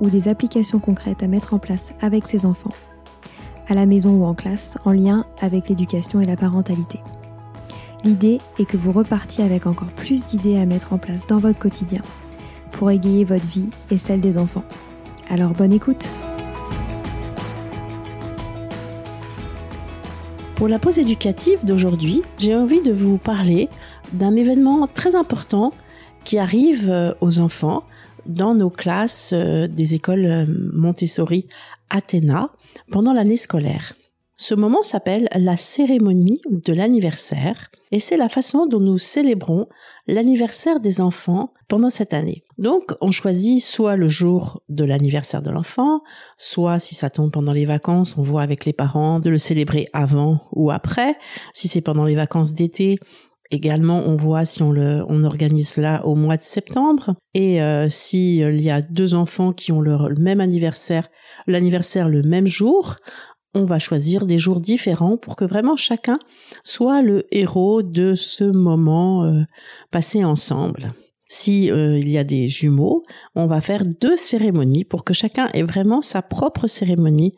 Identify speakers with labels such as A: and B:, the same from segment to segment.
A: ou des applications concrètes à mettre en place avec ses enfants, à la maison ou en classe, en lien avec l'éducation et la parentalité. L'idée est que vous repartiez avec encore plus d'idées à mettre en place dans votre quotidien pour égayer votre vie et celle des enfants. Alors bonne écoute
B: Pour la pause éducative d'aujourd'hui, j'ai envie de vous parler d'un événement très important qui arrive euh, aux enfants dans nos classes euh, des écoles euh, Montessori Athéna pendant l'année scolaire. Ce moment s'appelle la cérémonie de l'anniversaire et c'est la façon dont nous célébrons l'anniversaire des enfants pendant cette année. Donc on choisit soit le jour de l'anniversaire de l'enfant, soit si ça tombe pendant les vacances, on voit avec les parents de le célébrer avant ou après. Si c'est pendant les vacances d'été, Également, on voit si on le, on organise là au mois de septembre et euh, s'il euh, y a deux enfants qui ont leur même anniversaire, l'anniversaire le même jour, on va choisir des jours différents pour que vraiment chacun soit le héros de ce moment euh, passé ensemble. Si euh, il y a des jumeaux, on va faire deux cérémonies pour que chacun ait vraiment sa propre cérémonie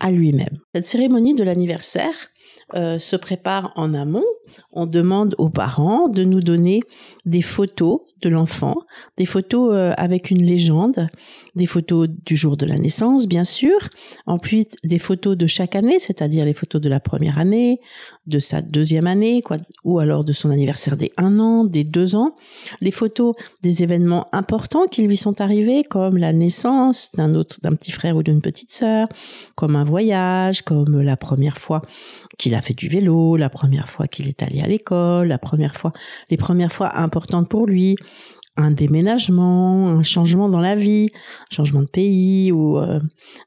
B: à lui-même. Cette cérémonie de l'anniversaire, euh, se prépare en amont, on demande aux parents de nous donner des photos de l'enfant, des photos euh, avec une légende, des photos du jour de la naissance, bien sûr, ensuite des photos de chaque année, c'est-à-dire les photos de la première année, de sa deuxième année, quoi, ou alors de son anniversaire des un an, des deux ans, les photos des événements importants qui lui sont arrivés, comme la naissance d'un autre, d'un petit frère ou d'une petite sœur, comme un voyage, comme la première fois qu'il a fait du vélo, la première fois qu'il est allé à l'école, la première fois, les premières fois importantes pour lui, un déménagement, un changement dans la vie, un changement de pays ou euh,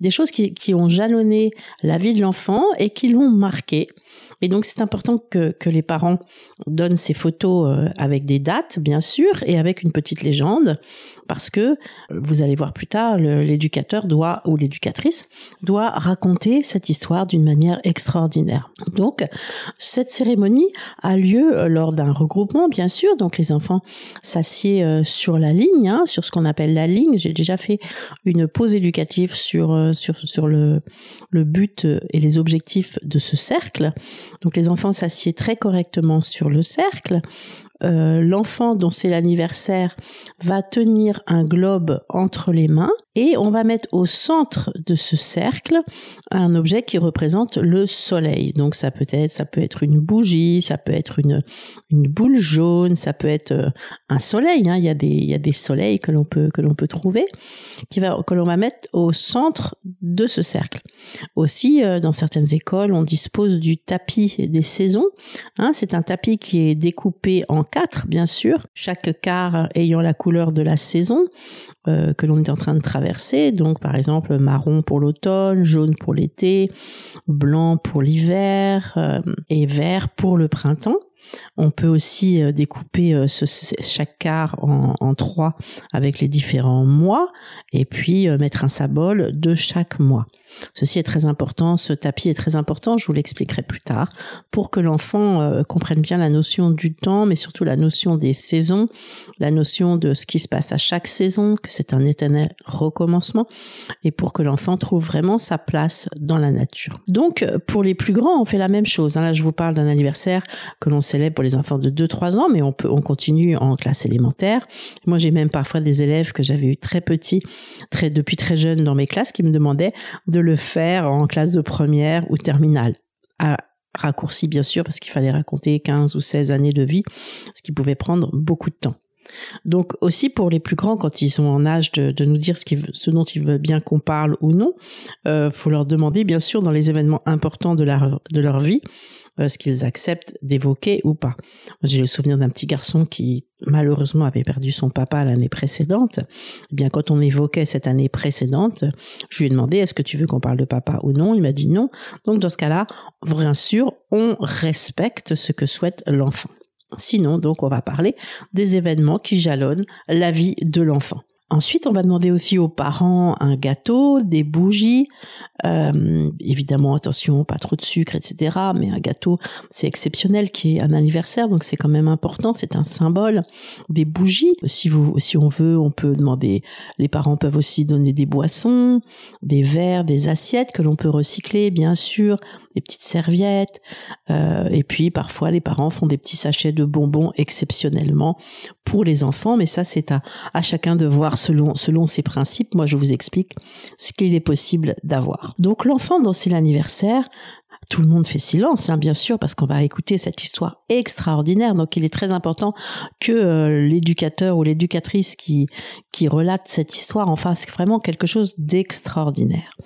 B: des choses qui, qui ont jalonné la vie de l'enfant et qui l'ont marqué et donc c'est important que, que les parents donnent ces photos euh, avec des dates, bien sûr, et avec une petite légende, parce que vous allez voir plus tard, l'éducateur doit ou l'éducatrice doit raconter cette histoire d'une manière extraordinaire. Donc cette cérémonie a lieu euh, lors d'un regroupement, bien sûr. Donc les enfants s'assiedent euh, sur la ligne, hein, sur ce qu'on appelle la ligne. J'ai déjà fait une pause éducative sur sur sur le le but et les objectifs de ce cercle. Donc les enfants s'assiedent très correctement sur le cercle. Euh, l'enfant dont c'est l'anniversaire va tenir un globe entre les mains et on va mettre au centre de ce cercle un objet qui représente le soleil. Donc ça peut être ça peut être une bougie, ça peut être une une boule jaune, ça peut être euh, un soleil. Hein. Il y a des il y a des soleils que l'on peut que l'on peut trouver qui va que l'on va mettre au centre de ce cercle. Aussi euh, dans certaines écoles on dispose du tapis des saisons. Hein. C'est un tapis qui est découpé en quatre, bien sûr, chaque quart ayant la couleur de la saison euh, que l'on est en train de traverser. Donc, par exemple, marron pour l'automne, jaune pour l'été, blanc pour l'hiver euh, et vert pour le printemps. On peut aussi euh, découper chaque quart en, en, trois avec les différents mois et puis mettre un symbole de chaque mois. Ceci est très important, ce tapis est très important, je vous l'expliquerai plus tard, pour que l'enfant euh, comprenne bien la notion du temps, mais surtout la notion des saisons, la notion de ce qui se passe à chaque saison, que c'est un éternel recommencement, et pour que l'enfant trouve vraiment sa place dans la nature. Donc, pour les plus grands, on fait la même chose. Hein. Là, je vous parle d'un anniversaire que l'on célèbre pour les enfants de 2-3 ans, mais on peut, on continue en classe élémentaire. Moi, j'ai même parfois des élèves que j'avais eu très petits, très, depuis très jeunes dans mes classes, qui me demandaient de le faire en classe de première ou terminale. Raccourci, bien sûr, parce qu'il fallait raconter 15 ou 16 années de vie, ce qui pouvait prendre beaucoup de temps. Donc aussi pour les plus grands, quand ils sont en âge de, nous dire ce, dont ils veulent bien qu'on parle ou non, euh, faut leur demander bien sûr dans les événements importants de leur, de leur vie, ce qu'ils acceptent d'évoquer ou pas. J'ai le souvenir d'un petit garçon qui malheureusement avait perdu son papa l'année précédente. Eh bien, quand on évoquait cette année précédente, je lui ai demandé est-ce que tu veux qu'on parle de papa ou non? Il m'a dit non. Donc dans ce cas-là, bien sûr, on respecte ce que souhaite l'enfant. Sinon, donc, on va parler des événements qui jalonnent la vie de l'enfant. Ensuite, on va demander aussi aux parents un gâteau, des bougies, euh, évidemment attention, pas trop de sucre, etc. Mais un gâteau, c'est exceptionnel, qui est un anniversaire, donc c'est quand même important, c'est un symbole. Des bougies, si vous, si on veut, on peut demander. Les parents peuvent aussi donner des boissons, des verres, des assiettes que l'on peut recycler, bien sûr, des petites serviettes. Euh, et puis parfois, les parents font des petits sachets de bonbons exceptionnellement pour les enfants, mais ça, c'est à, chacun de voir selon, selon ses principes. Moi, je vous explique ce qu'il est possible d'avoir. Donc, l'enfant dont c'est l'anniversaire, tout le monde fait silence, hein, bien sûr, parce qu'on va écouter cette histoire extraordinaire. Donc, il est très important que euh, l'éducateur ou l'éducatrice qui qui relate cette histoire en fasse vraiment quelque chose d'extraordinaire.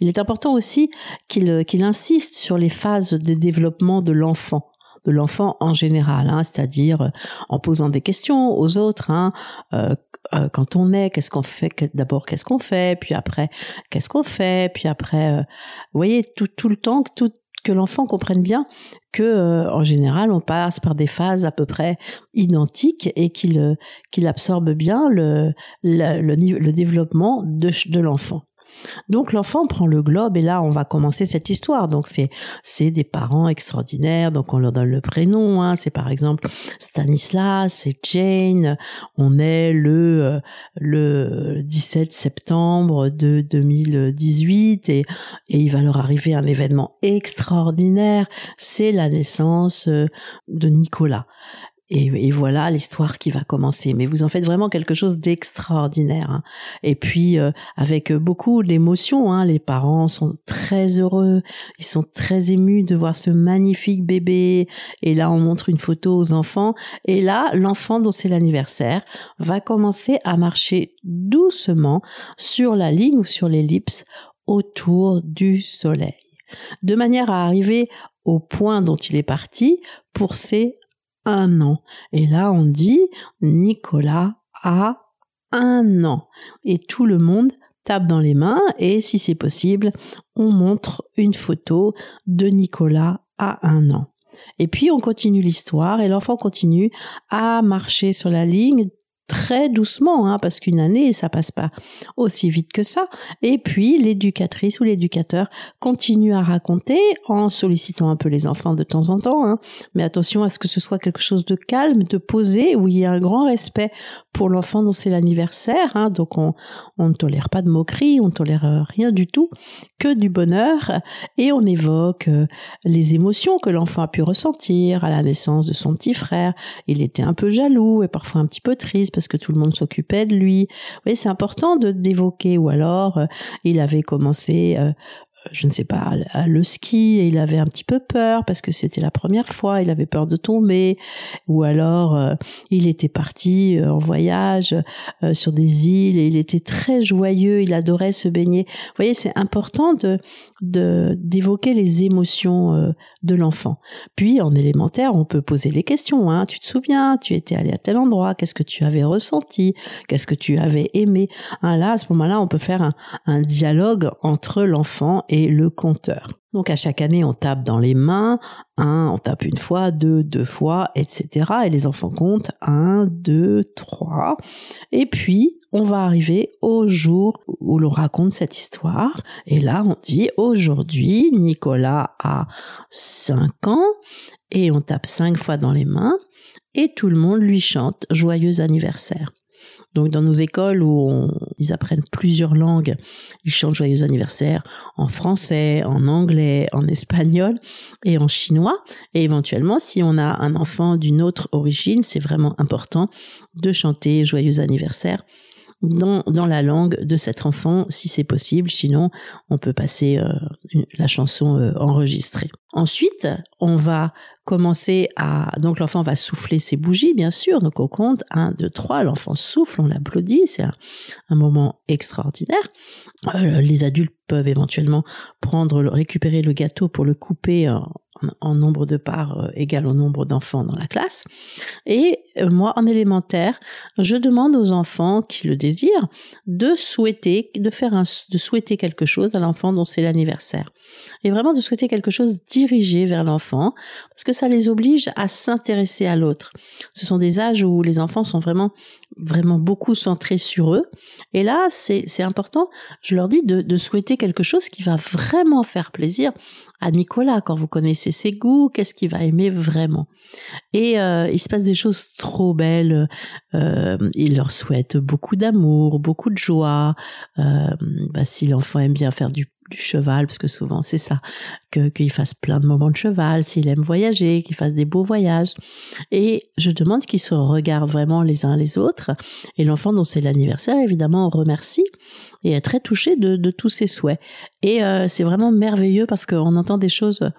B: Il est important aussi qu'il qu'il insiste sur les phases de développement de l'enfant de l'enfant en général, hein, c'est-à-dire euh, en posant des questions aux autres. Hein, euh, euh, quand on est, qu'est-ce qu'on fait D'abord, qu'est-ce qu'on fait Puis après, qu'est-ce qu'on fait Puis après, vous voyez, tout, tout le temps, tout, que l'enfant comprenne bien que en général on passe par des phases à peu près identiques et qu'il qu'il absorbe bien le, le, le développement de, de l'enfant. Donc l'enfant prend le globe et là on va commencer cette histoire. Donc c'est des parents extraordinaires. Donc on leur donne le prénom. Hein. C'est par exemple Stanislas, c'est Jane. On est le euh, le 17 septembre de 2018 et et il va leur arriver un événement extraordinaire. C'est la naissance euh, de Nicolas. Et, voilà l'histoire qui va commencer. Mais vous en faites vraiment quelque chose d'extraordinaire. Hein. Et puis euh, avec beaucoup d'émotions, hein, les parents sont très heureux, ils sont très émus de voir ce magnifique bébé. Et là, on montre une photo aux enfants. Et là, l'enfant dont c'est l'anniversaire va commencer à marcher doucement sur la ligne ou sur l'ellipse autour du soleil, de manière à arriver au point dont il est parti pour ses Et là, on dit Nicolas a un an. Et tout le monde tape dans les mains et si c'est possible, on montre une photo de Nicolas à un an. Et puis on continue l'histoire et l'enfant continue à marcher sur la ligne très doucement, hein, parce qu'une année, ça passe pas aussi vite que ça. Et puis, l'éducatrice ou l'éducateur continue à raconter en sollicitant un peu les enfants de temps en temps. Hein. Mais attention à ce que ce soit quelque chose de calme, de posé, où il y a un grand respect pour l'enfant dont c'est l'anniversaire. Hein. Donc, on, on ne tolère pas de moquerie, on ne tolère euh, rien du tout, que du bonheur. Et on évoque euh, les émotions que l'enfant a pu ressentir à la naissance de son petit frère. Il était un peu jaloux et parfois un petit peu triste parce que tout le monde s'occupait de lui. Oui, c'est important de d'évoquer. Ou alors, euh, il avait commencé euh, je ne sais pas, le ski et il avait un petit peu peur parce que c'était la première fois, il avait peur de tomber ou alors euh, il était parti euh, en voyage euh, sur des îles et il était très joyeux, il adorait se baigner. Vous voyez, c'est important de d'évoquer les émotions de l'enfant. Puis en élémentaire, on peut poser les questions. Hein. Tu te souviens, tu étais allé à tel endroit, qu'est-ce que tu avais ressenti, qu'est-ce que tu avais aimé? Hein, là, à ce moment-là, on peut faire un, un dialogue entre l'enfant le conteur. Donc à chaque année, on tape dans les mains, un, on tape une fois, deux, deux fois, etc. Et les enfants comptent un, deux, trois. Et puis, on va arriver au jour où l'on raconte cette histoire. Et là, on dit aujourd'hui, Nicolas a cinq ans et on tape cinq fois dans les mains et tout le monde lui chante joyeux anniversaire. Donc dans nos écoles où ils apprennent plusieurs langues, ils chantent joyeux anniversaire en français, en anglais, en espagnol et en chinois. Et éventuellement, si on a un enfant d'une autre origine, c'est vraiment important de chanter joyeux anniversaire dans, dans la langue de cet enfant si c'est possible. Sinon, on peut passer euh, la chanson euh, enregistrée. Ensuite, on va commencer à... Donc l'enfant va souffler ses bougies, bien sûr. Donc on compte 1, 2, 3, l'enfant souffle, on l'applaudit. C'est un, moment extraordinaire. Euh, les adultes peuvent éventuellement prendre, récupérer le gâteau pour le couper en, en nombre de parts euh, égal au nombre d'enfants dans la classe. Et euh, moi, en élémentaire, je demande aux enfants qui le désirent de souhaiter, de faire de souhaiter quelque chose à l'enfant dont c'est l'anniversaire. Et vraiment de souhaiter quelque chose dirigé vers l'enfant, parce que ça les oblige à s'intéresser à l'autre. Ce sont des âges où les enfants sont vraiment vraiment beaucoup centrés sur eux. Et là, c'est important, je leur dis de, de, souhaiter quelque chose qui va vraiment faire plaisir à Nicolas quand vous connaissez ses goûts, qu'est-ce qu'il va aimer vraiment? Et euh, il se passe des choses trop belles. Euh, il leur souhaite beaucoup d'amour, beaucoup de joie. Euh, bah, si l'enfant aime bien faire du cheval, parce que souvent c'est ça, qu'il fasse plein de moments de cheval, s'il aime voyager, qu'il fasse des beaux voyages. Et je demande qu'ils se regardent vraiment les uns les autres. Et l'enfant dont c'est l'anniversaire, évidemment, remercie et est très touché de, de tous ses souhaits. Et euh, c'est vraiment merveilleux parce qu'on entend des choses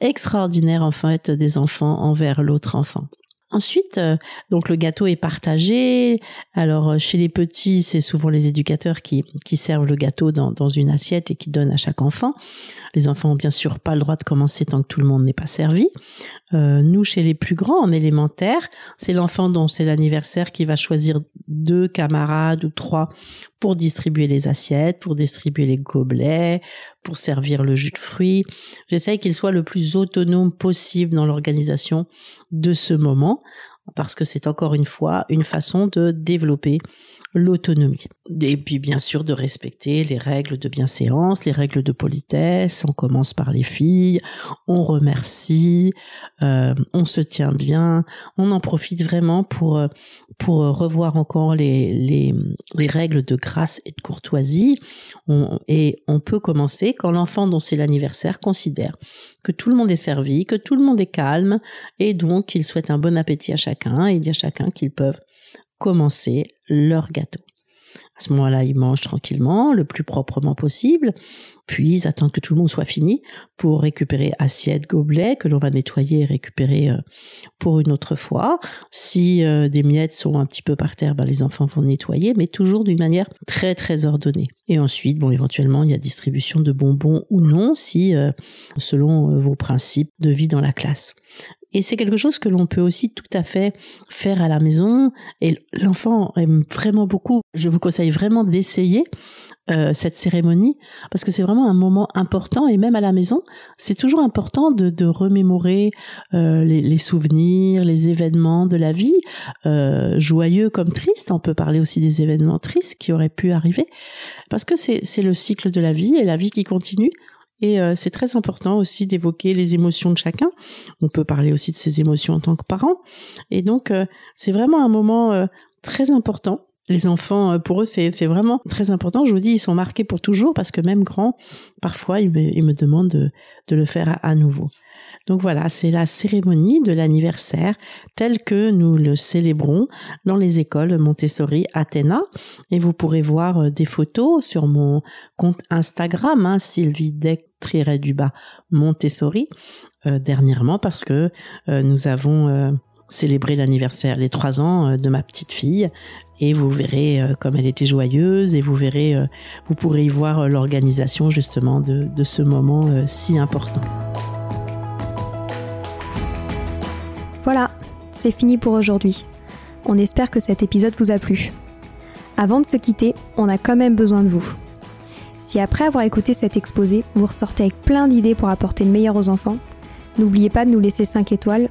B: extraordinaires en fait des enfants envers l'autre enfant. Ensuite, euh, donc le gâteau est partagé. Alors euh, chez les petits, c'est souvent les éducateurs qui, qui servent le gâteau dans, dans, une assiette et qui donnent à chaque enfant. Les enfants ont bien sûr pas le droit de commencer tant que tout le monde n'est pas servi. Euh, nous, chez les plus grands, en élémentaire, c'est l'enfant dont c'est l'anniversaire qui va choisir deux camarades ou trois pour distribuer les assiettes, pour distribuer les gobelets, pour servir le jus de fruits. J'essaye qu'il soit le plus autonome possible dans l'organisation de ce moment, parce que c'est encore une fois une façon de développer l'autonomie. Et puis bien sûr de respecter les règles de bienséance, les règles de politesse. On commence par les filles, on remercie, euh, on se tient bien, on en profite vraiment pour pour revoir encore les les, les règles de grâce et de courtoisie. et on peut commencer quand l'enfant dont c'est l'anniversaire considère que tout le monde est servi, que tout le monde est calme et donc qu'il souhaite un bon appétit à chacun et il dit à chacun qu'ils peuvent commencer leur gâteau. À ce moment-là, ils mangent tranquillement, le plus proprement possible, puis ils attendent que tout le monde soit fini pour récupérer assiette, gobelet, que l'on va nettoyer et récupérer euh, pour une autre fois. Si euh, des miettes sont un petit peu par terre, ben, les enfants vont nettoyer, mais toujours d'une manière très très ordonnée. Et ensuite, bon, éventuellement, il y a distribution de bonbons ou non, si euh, selon vos principes de vie dans la classe. Et c'est quelque chose que l'on peut aussi tout à fait faire à la maison. Et l'enfant aime vraiment beaucoup. Je vous conseille vraiment d'essayer euh, cette cérémonie parce que c'est vraiment un moment important et même à la maison, c'est toujours important de, de remémorer euh, les, les, souvenirs, les événements de la vie, euh, joyeux comme tristes. On peut parler aussi des événements tristes qui auraient pu arriver parce que c'est le cycle de la vie et la vie qui continue. Et euh, c'est très important aussi d'évoquer les émotions de chacun. On peut parler aussi de ses émotions en tant que parent. Et donc, euh, c'est vraiment un moment euh, très important. Les enfants, pour eux, c'est vraiment très important. Je vous dis, ils sont marqués pour toujours parce que même grands, parfois, ils me, demandent de, le faire à nouveau. Donc voilà, c'est la cérémonie de l'anniversaire telle que nous le célébrons dans les écoles Montessori Athéna. Et vous pourrez voir euh, des photos sur mon compte Instagram, hein, Sylvie Deck du Montessori, euh, dernièrement parce que euh, nous avons célébré l'anniversaire, les trois ans de ma petite fille. Et vous verrez comme elle était joyeuse et vous verrez, vous pourrez y voir l'organisation justement de, de ce moment si important.
A: Voilà, c'est fini pour aujourd'hui. On espère que cet épisode vous a plu. Avant de se quitter, on a quand même besoin de vous. Si après avoir écouté cet exposé, vous ressortez avec plein d'idées pour apporter le meilleur aux enfants, n'oubliez pas de nous laisser 5 étoiles